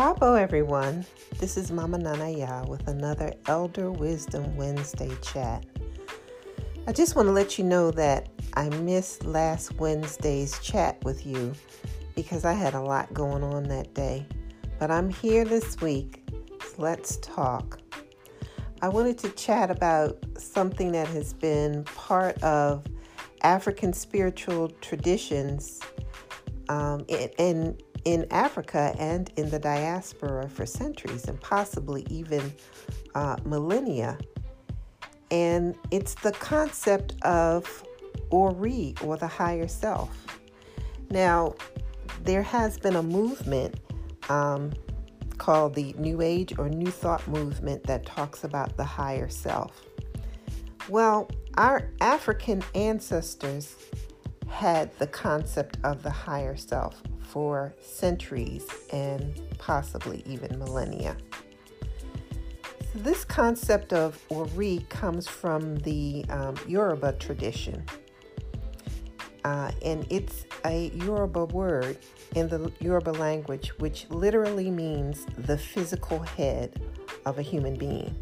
Ahabo, everyone. This is Mama Nana Ya with another Elder Wisdom Wednesday chat. I just want to let you know that I missed last Wednesday's chat with you because I had a lot going on that day. But I'm here this week. So let's talk. I wanted to chat about something that has been part of African spiritual traditions um, in in Africa and in the diaspora for centuries and possibly even uh, millennia. And it's the concept of Ori or the higher self. Now, there has been a movement um, called the New Age or New Thought movement that talks about the higher self. Well, our African ancestors had the concept of the higher self for centuries and possibly even millennia. So this concept of Ori comes from the um, Yoruba tradition. Uh, and it's a Yoruba word in the Yoruba language, which literally means the physical head of a human being.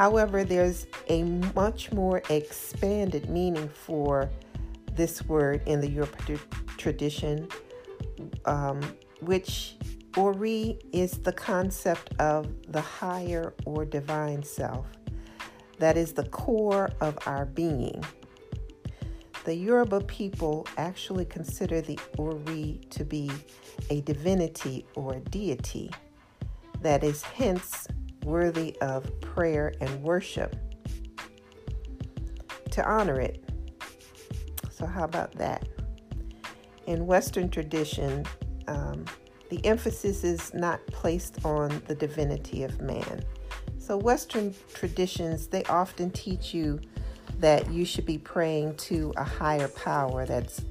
However, there's a much more expanded meaning for this word in the Yoruba tradition, um, which Ori is the concept of the higher or divine self. That is the core of our being. The Yoruba people actually consider the Ori to be a divinity or a deity that is hence worthy of prayer and worship. To honor it. So, how about that? in Western tradition, um, the emphasis is not placed on the divinity of man. So, Western traditions, they often teach you that you should be praying to a higher power that's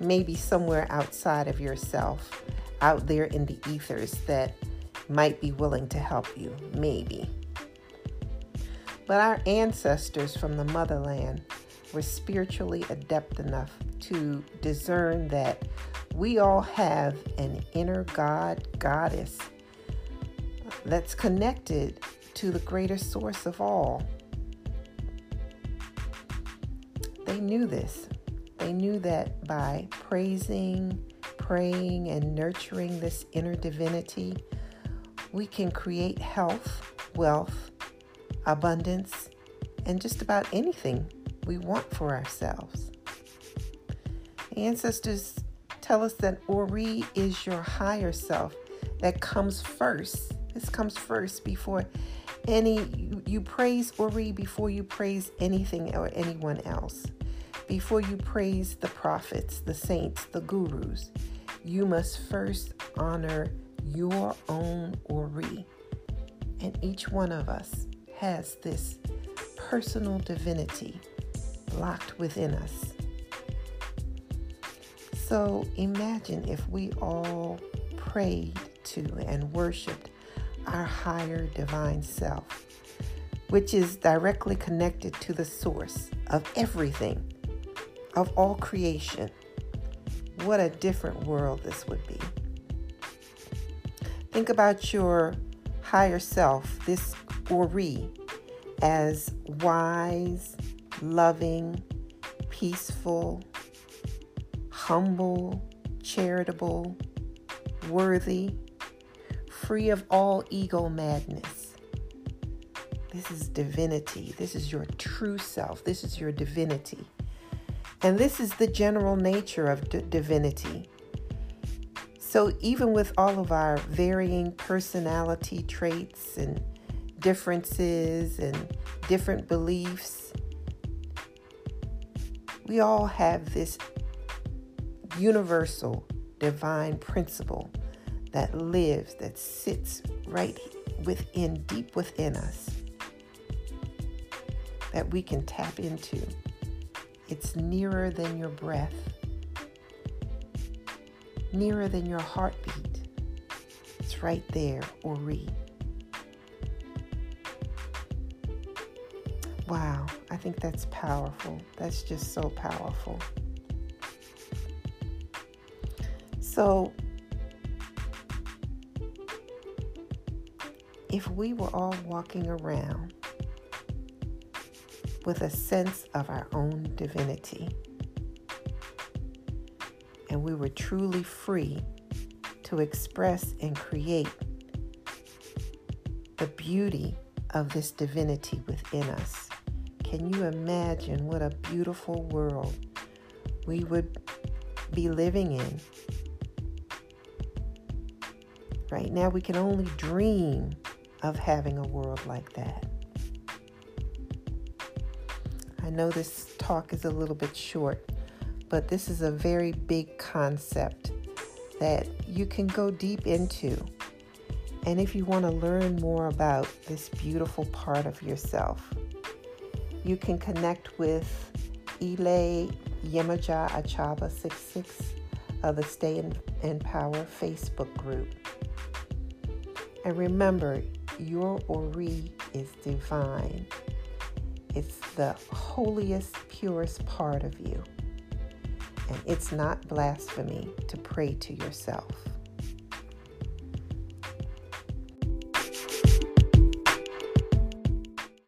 maybe somewhere outside of yourself, out there in the ethers that might be willing to help you, maybe. But our ancestors from the motherland were spiritually adept enough to discern that we all have an inner God, goddess that's connected to the greater source of all. They knew this. They knew that by praising, praying, and nurturing this inner divinity, we can create health, wealth, abundance, and just about anything we want for ourselves. Ancestors tell us that Ori is your higher self that comes first. This comes first before any, you, you praise Ori before you praise anything or anyone else. Before you praise the prophets, the saints, the gurus, you must first honor your own Ori. And each one of us has this personal divinity locked within us. So imagine if we all prayed to and worshiped our higher divine self, which is directly connected to the source of everything, of all creation. What a different world this would be. Think about your higher self, this Ori, as wise, loving, peaceful, humble, charitable, worthy, free of all ego madness. This is divinity. This is your true self. This is your divinity. And this is the general nature of d- divinity. So, even with all of our varying personality traits and differences and different beliefs, we all have this universal divine principle that lives, that sits right within, deep within us, that we can tap into. It's nearer than your breath, nearer than your heartbeat. It's right there, Ori. Wow, I think that's powerful. That's just so powerful. So, if we were all walking around with a sense of our own divinity and we were truly free to express and create the beauty of this divinity within us. Can you imagine what a beautiful world we would be living in? Right now, we can only dream of having a world like that. I know this talk is a little bit short, but this is a very big concept that you can go deep into. And if you want to learn more about this beautiful part of yourself, you can connect with Ile Yemaja Achaba 66 of the Stay in, in Power Facebook group. And remember, your Ori is divine. It's the holiest, purest part of you. And it's not blasphemy to pray to yourself.